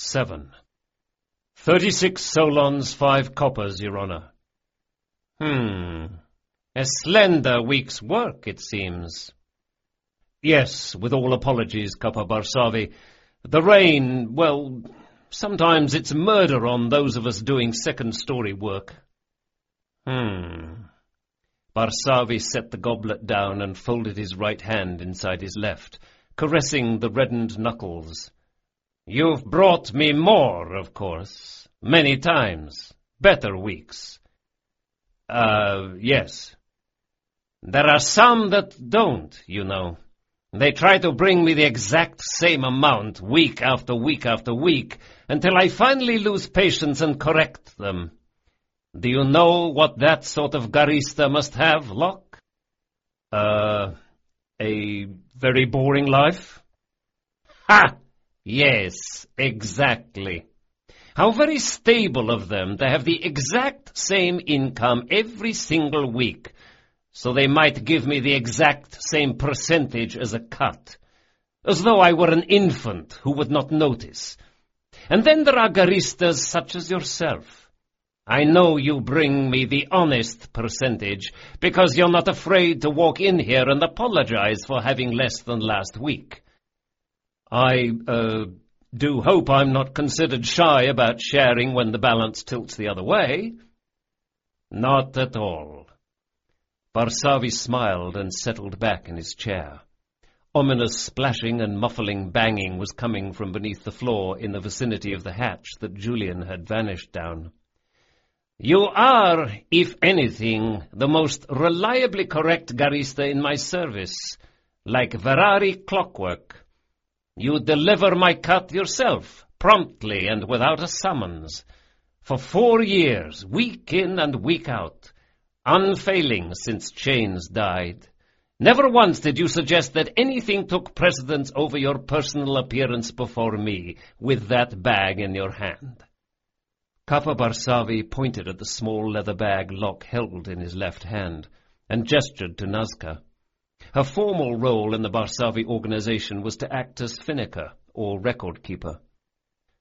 Seven. Thirty-six solons, five coppers, Your Honour. Hmm. A slender week's work, it seems. Yes, with all apologies, Capa Barsavi. The rain, well, sometimes it's murder on those of us doing second-story work. Hmm. Barsavi set the goblet down and folded his right hand inside his left, caressing the reddened knuckles. You've brought me more, of course. Many times. Better weeks. Uh, yes. There are some that don't, you know. They try to bring me the exact same amount week after week after week until I finally lose patience and correct them. Do you know what that sort of garista must have, Locke? Uh, a very boring life? Ha! Yes, exactly. How very stable of them to have the exact same income every single week, so they might give me the exact same percentage as a cut, as though I were an infant who would not notice. And then there are garistas such as yourself. I know you bring me the honest percentage because you're not afraid to walk in here and apologize for having less than last week. I, uh, do hope I'm not considered shy about sharing when the balance tilts the other way. Not at all. Barsavi smiled and settled back in his chair. Ominous splashing and muffling banging was coming from beneath the floor in the vicinity of the hatch that Julian had vanished down. You are, if anything, the most reliably correct garista in my service, like Verrari clockwork. You deliver my cut yourself, promptly and without a summons. For four years, week in and week out, unfailing since Chains died. Never once did you suggest that anything took precedence over your personal appearance before me, with that bag in your hand. Capa Barsavi pointed at the small leather bag Locke held in his left hand, and gestured to Nazca. Her formal role in the Barsavi organization was to act as Finneker, or record keeper.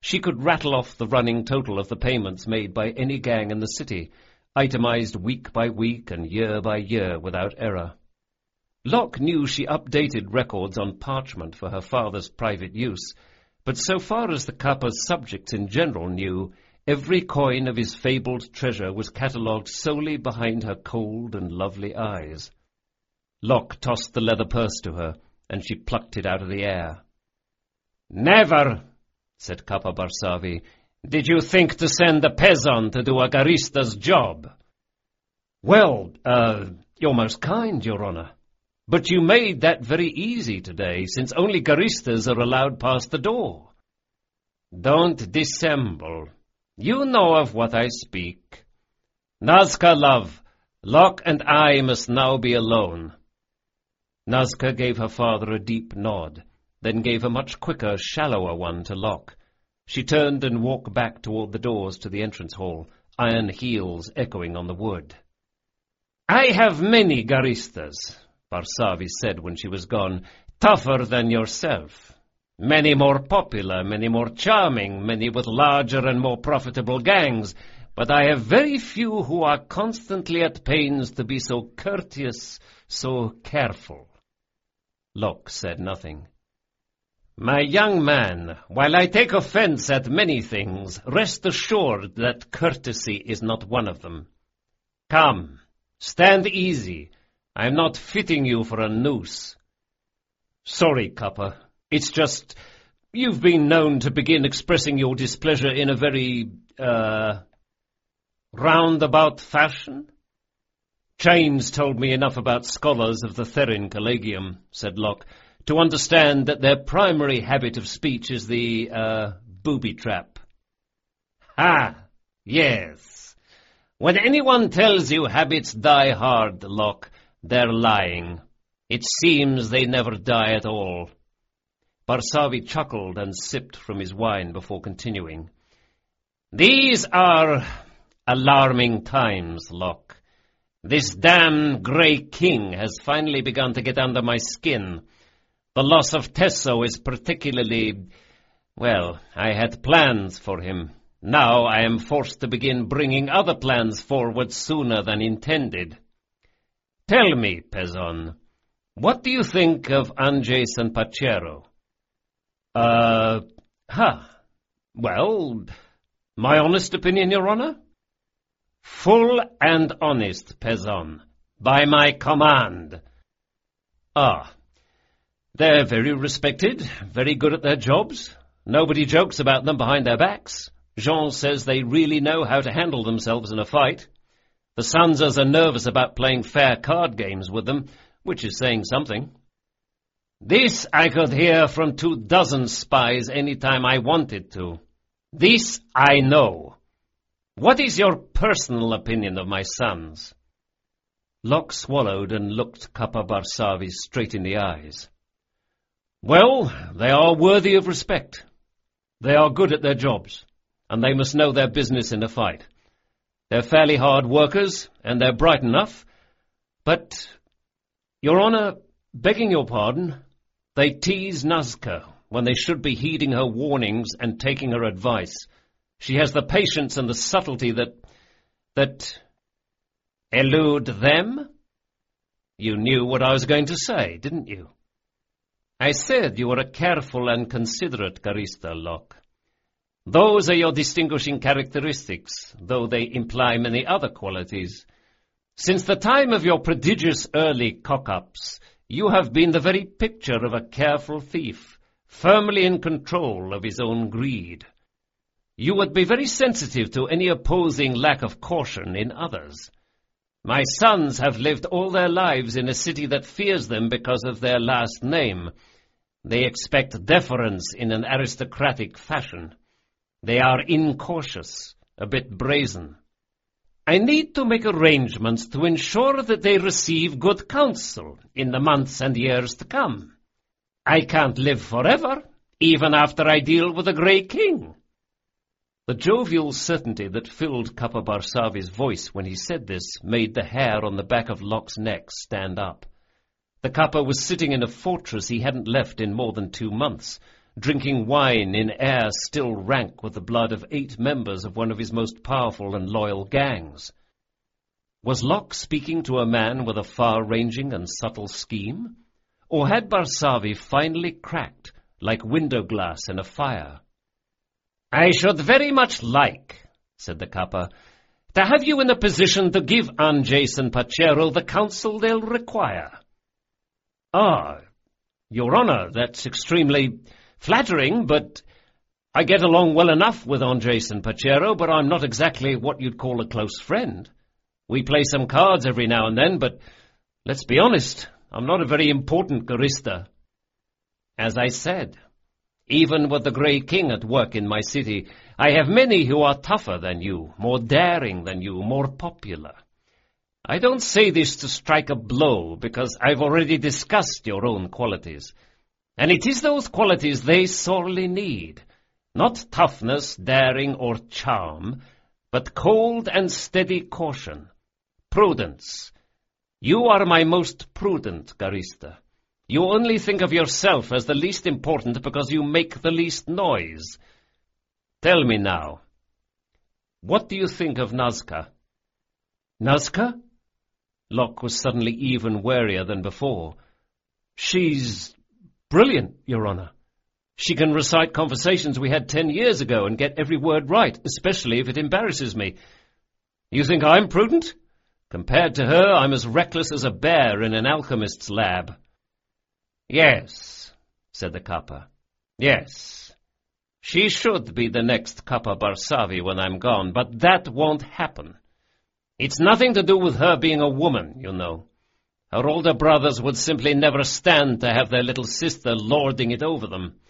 She could rattle off the running total of the payments made by any gang in the city, itemized week by week and year by year without error. Locke knew she updated records on parchment for her father's private use, but so far as the Capa's subjects in general knew, every coin of his fabled treasure was catalogued solely behind her cold and lovely eyes. Locke tossed the leather purse to her, and she plucked it out of the air. Never, said Capa Barsavi, did you think to send a peasant to do a garista's job? Well, uh, you're most kind, Your Honor. But you made that very easy today, since only garistas are allowed past the door. Don't dissemble. You know of what I speak. Nazca, love, Locke and I must now be alone. Nazca gave her father a deep nod, then gave a much quicker, shallower one to Locke. She turned and walked back toward the doors to the entrance hall, iron heels echoing on the wood. I have many garistas, Barsavi said when she was gone, tougher than yourself. Many more popular, many more charming, many with larger and more profitable gangs, but I have very few who are constantly at pains to be so courteous, so careful. Locke said nothing. My young man, while I take offence at many things, rest assured that courtesy is not one of them. Come, stand easy. I am not fitting you for a noose. Sorry, Capa. It's just, you've been known to begin expressing your displeasure in a very, uh, roundabout fashion. Chains told me enough about scholars of the Therin Collegium, said Locke, to understand that their primary habit of speech is the, uh, booby trap. Ha! Yes. When anyone tells you habits die hard, Locke, they're lying. It seems they never die at all. Barsavi chuckled and sipped from his wine before continuing. These are alarming times, Locke. This damn Grey King has finally begun to get under my skin. The loss of Tesso is particularly Well, I had plans for him. Now I am forced to begin bringing other plans forward sooner than intended. Tell me, Pezon, what do you think of Anjais and Pachero? Uh, huh. Well, my honest opinion, Your Honor? Full and honest, Pezon, by my command. Ah, they're very respected, very good at their jobs. Nobody jokes about them behind their backs. Jean says they really know how to handle themselves in a fight. The Sanzas are nervous about playing fair card games with them, which is saying something. This I could hear from two dozen spies any time I wanted to. This I know. What is your personal opinion of my sons? Locke swallowed and looked Capa Barsavi straight in the eyes. Well, they are worthy of respect. They are good at their jobs and they must know their business in a fight. They're fairly hard workers, and they're bright enough, but, Your Honour, begging your pardon, they tease Nazca when they should be heeding her warnings and taking her advice. She has the patience and the subtlety that... that... elude them? You knew what I was going to say, didn't you? I said you were a careful and considerate garista, Locke. Those are your distinguishing characteristics, though they imply many other qualities. Since the time of your prodigious early cock-ups, you have been the very picture of a careful thief, firmly in control of his own greed. You would be very sensitive to any opposing lack of caution in others. My sons have lived all their lives in a city that fears them because of their last name. They expect deference in an aristocratic fashion. They are incautious, a bit brazen. I need to make arrangements to ensure that they receive good counsel in the months and years to come. I can't live forever, even after I deal with the Grey King. The jovial certainty that filled Capa Barsavi's voice when he said this made the hair on the back of Locke's neck stand up. The Capa was sitting in a fortress he hadn't left in more than two months, drinking wine in air still rank with the blood of eight members of one of his most powerful and loyal gangs. Was Locke speaking to a man with a far-ranging and subtle scheme? Or had Barsavi finally cracked, like window glass in a fire? I should very much like, said the Capa, to have you in a position to give and Pachero the counsel they'll require. Ah, Your Honour, that's extremely... Flattering, but I get along well enough with Anjais and Pachero, but I'm not exactly what you'd call a close friend. We play some cards every now and then, but let's be honest, I'm not a very important Garista. As I said, even with the Grey King at work in my city, I have many who are tougher than you, more daring than you, more popular. I don't say this to strike a blow, because I've already discussed your own qualities. And it is those qualities they sorely need. Not toughness, daring, or charm, but cold and steady caution. Prudence. You are my most prudent, Garista. You only think of yourself as the least important because you make the least noise. Tell me now, what do you think of Nazca? Nazca? Locke was suddenly even warier than before. She's Brilliant, Your Honour. She can recite conversations we had ten years ago and get every word right, especially if it embarrasses me. You think I'm prudent? Compared to her, I'm as reckless as a bear in an alchemist's lab. Yes, said the Capa. Yes. She should be the next Capa Barsavi when I'm gone, but that won't happen. It's nothing to do with her being a woman, you know. Her older brothers would simply never stand to have their little sister lording it over them.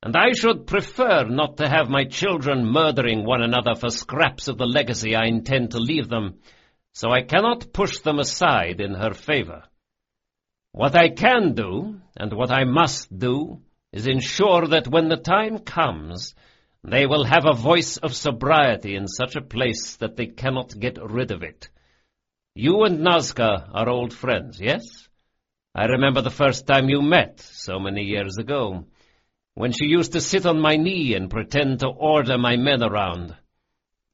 And I should prefer not to have my children murdering one another for scraps of the legacy I intend to leave them, so I cannot push them aside in her favor. What I can do, and what I must do, is ensure that when the time comes, they will have a voice of sobriety in such a place that they cannot get rid of it. You and Nazca are old friends, yes? I remember the first time you met, so many years ago. when she used to sit on my knee and pretend to order my men around.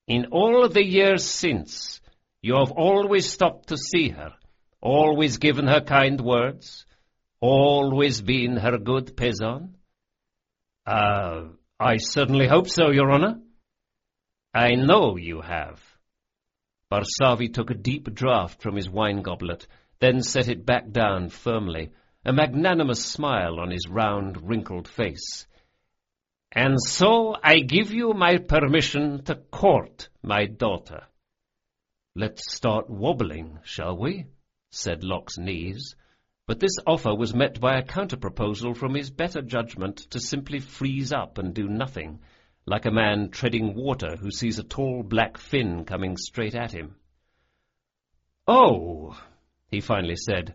In all the years since, you have always stopped to see her, always given her kind words, always been her good paysan? Uh, I certainly hope so, Your Honour. I know you have. Barsavi took a deep draught from his wine goblet, then set it back down firmly, a magnanimous smile on his round, wrinkled face. And so I give you my permission to court my daughter. Let's start wobbling, shall we? Said Locke's knees. But this offer was met by a counter-proposal from his better judgment to simply freeze up and do nothing, like a man treading water who sees a tall black fin coming straight at him. Oh, he finally said,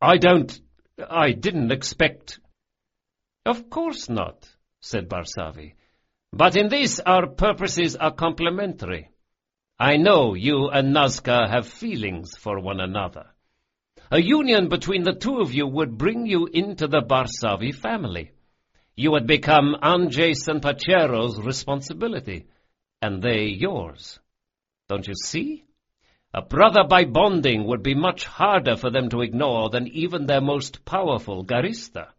I don't, I didn't expect... Of course not, said Barsavi. But in this our purposes are complementary. I know you and Nazca have feelings for one another. A union between the two of you would bring you into the Barsavi family. You would become Anjais and Pachero's responsibility, and they yours. Don't you see? A brother by bonding would be much harder for them to ignore than even their most powerful Garista.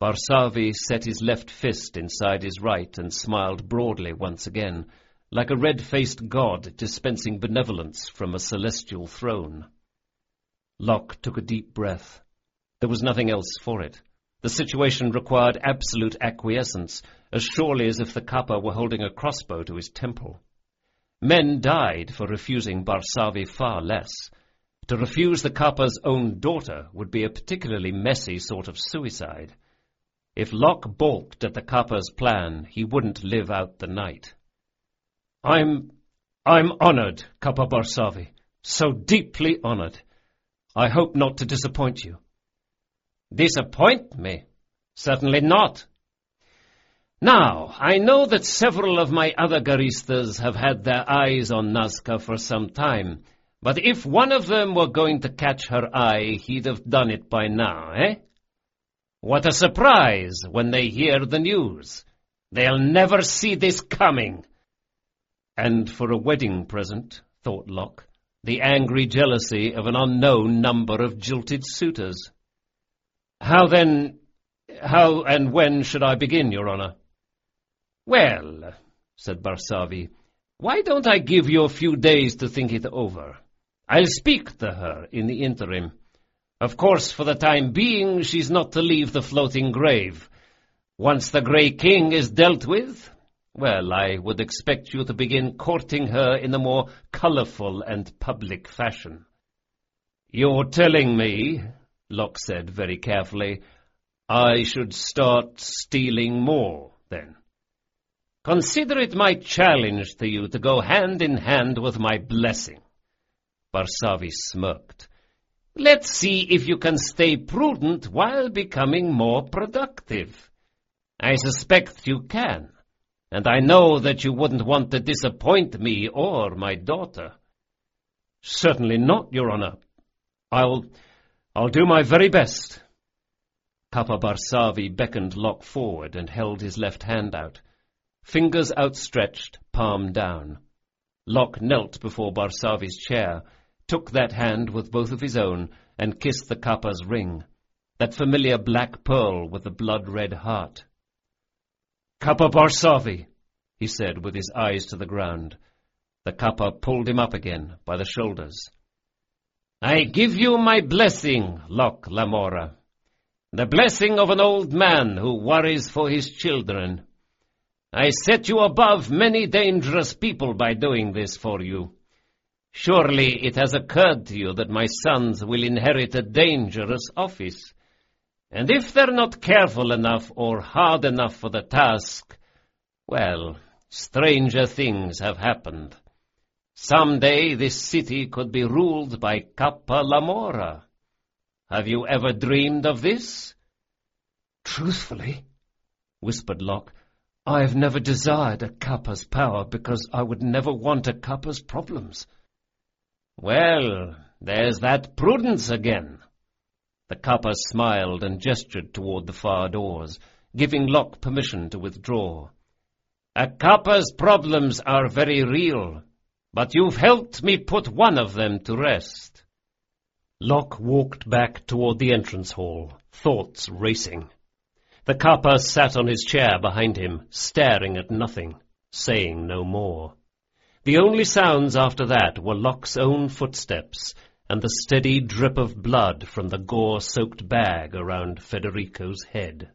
Barsavi set his left fist inside his right and smiled broadly once again, like a red-faced god dispensing benevolence from a celestial throne. Locke took a deep breath. There was nothing else for it. The situation required absolute acquiescence, as surely as if the Capa were holding a crossbow to his temple. Men died for refusing Barsavi far less. To refuse the Capa's own daughter would be a particularly messy sort of suicide. If Locke balked at the Capa's plan, he wouldn't live out the night. I'm... I'm honored, Capa Barsavi. So deeply honored. I hope not to disappoint you. Disappoint me? Certainly not. Now, I know that several of my other Garistas have had their eyes on Nazca for some time, but if one of them were going to catch her eye, he'd have done it by now, eh? What a surprise when they hear the news. They'll never see this coming. And for a wedding present, thought Locke, the angry jealousy of an unknown number of jilted suitors. How then, how and when should I begin, Your Honour? Well, said Barsavi, why don't I give you a few days to think it over? I'll speak to her in the interim. Of course, for the time being, she's not to leave the floating grave. Once the Grey King is dealt with, well, I would expect you to begin courting her in a more colourful and public fashion. You're telling me, Locke said very carefully, I should start stealing more, then. Consider it my challenge to you to go hand in hand with my blessing. Barsavi smirked. Let's see if you can stay prudent while becoming more productive. I suspect you can and I know that you wouldn't want to disappoint me or my daughter. Certainly not, Your Honour. I'll... I'll do my very best. Capa Barsavi beckoned Locke forward and held his left hand out. Fingers outstretched, palm down. Locke knelt before Barsavi's chair, took that hand with both of his own, and kissed the Capa's ring, that familiar black pearl with the blood-red heart. Capa Barsavi, he said with his eyes to the ground. The Capa pulled him up again by the shoulders. I give you my blessing, Locke Lamora. The blessing of an old man who worries for his children. I set you above many dangerous people by doing this for you. Surely it has occurred to you that my sons will inherit a dangerous office. And if they're not careful enough or hard enough for the task, well, stranger things have happened. Some day this city could be ruled by Capa Lamora. Have you ever dreamed of this? Truthfully, whispered Locke, I have never desired a Capa's power because I would never want a Capa's problems. Well, there's that prudence again. The Capa smiled and gestured toward the far doors, giving Locke permission to withdraw. A Capa's problems are very real, but you've helped me put one of them to rest. Locke walked back toward the entrance hall, thoughts racing. The Capa sat on his chair behind him, staring at nothing, saying no more. The only sounds after that were Locke's own footsteps and the steady drip of blood from the gore-soaked bag around Federico's head.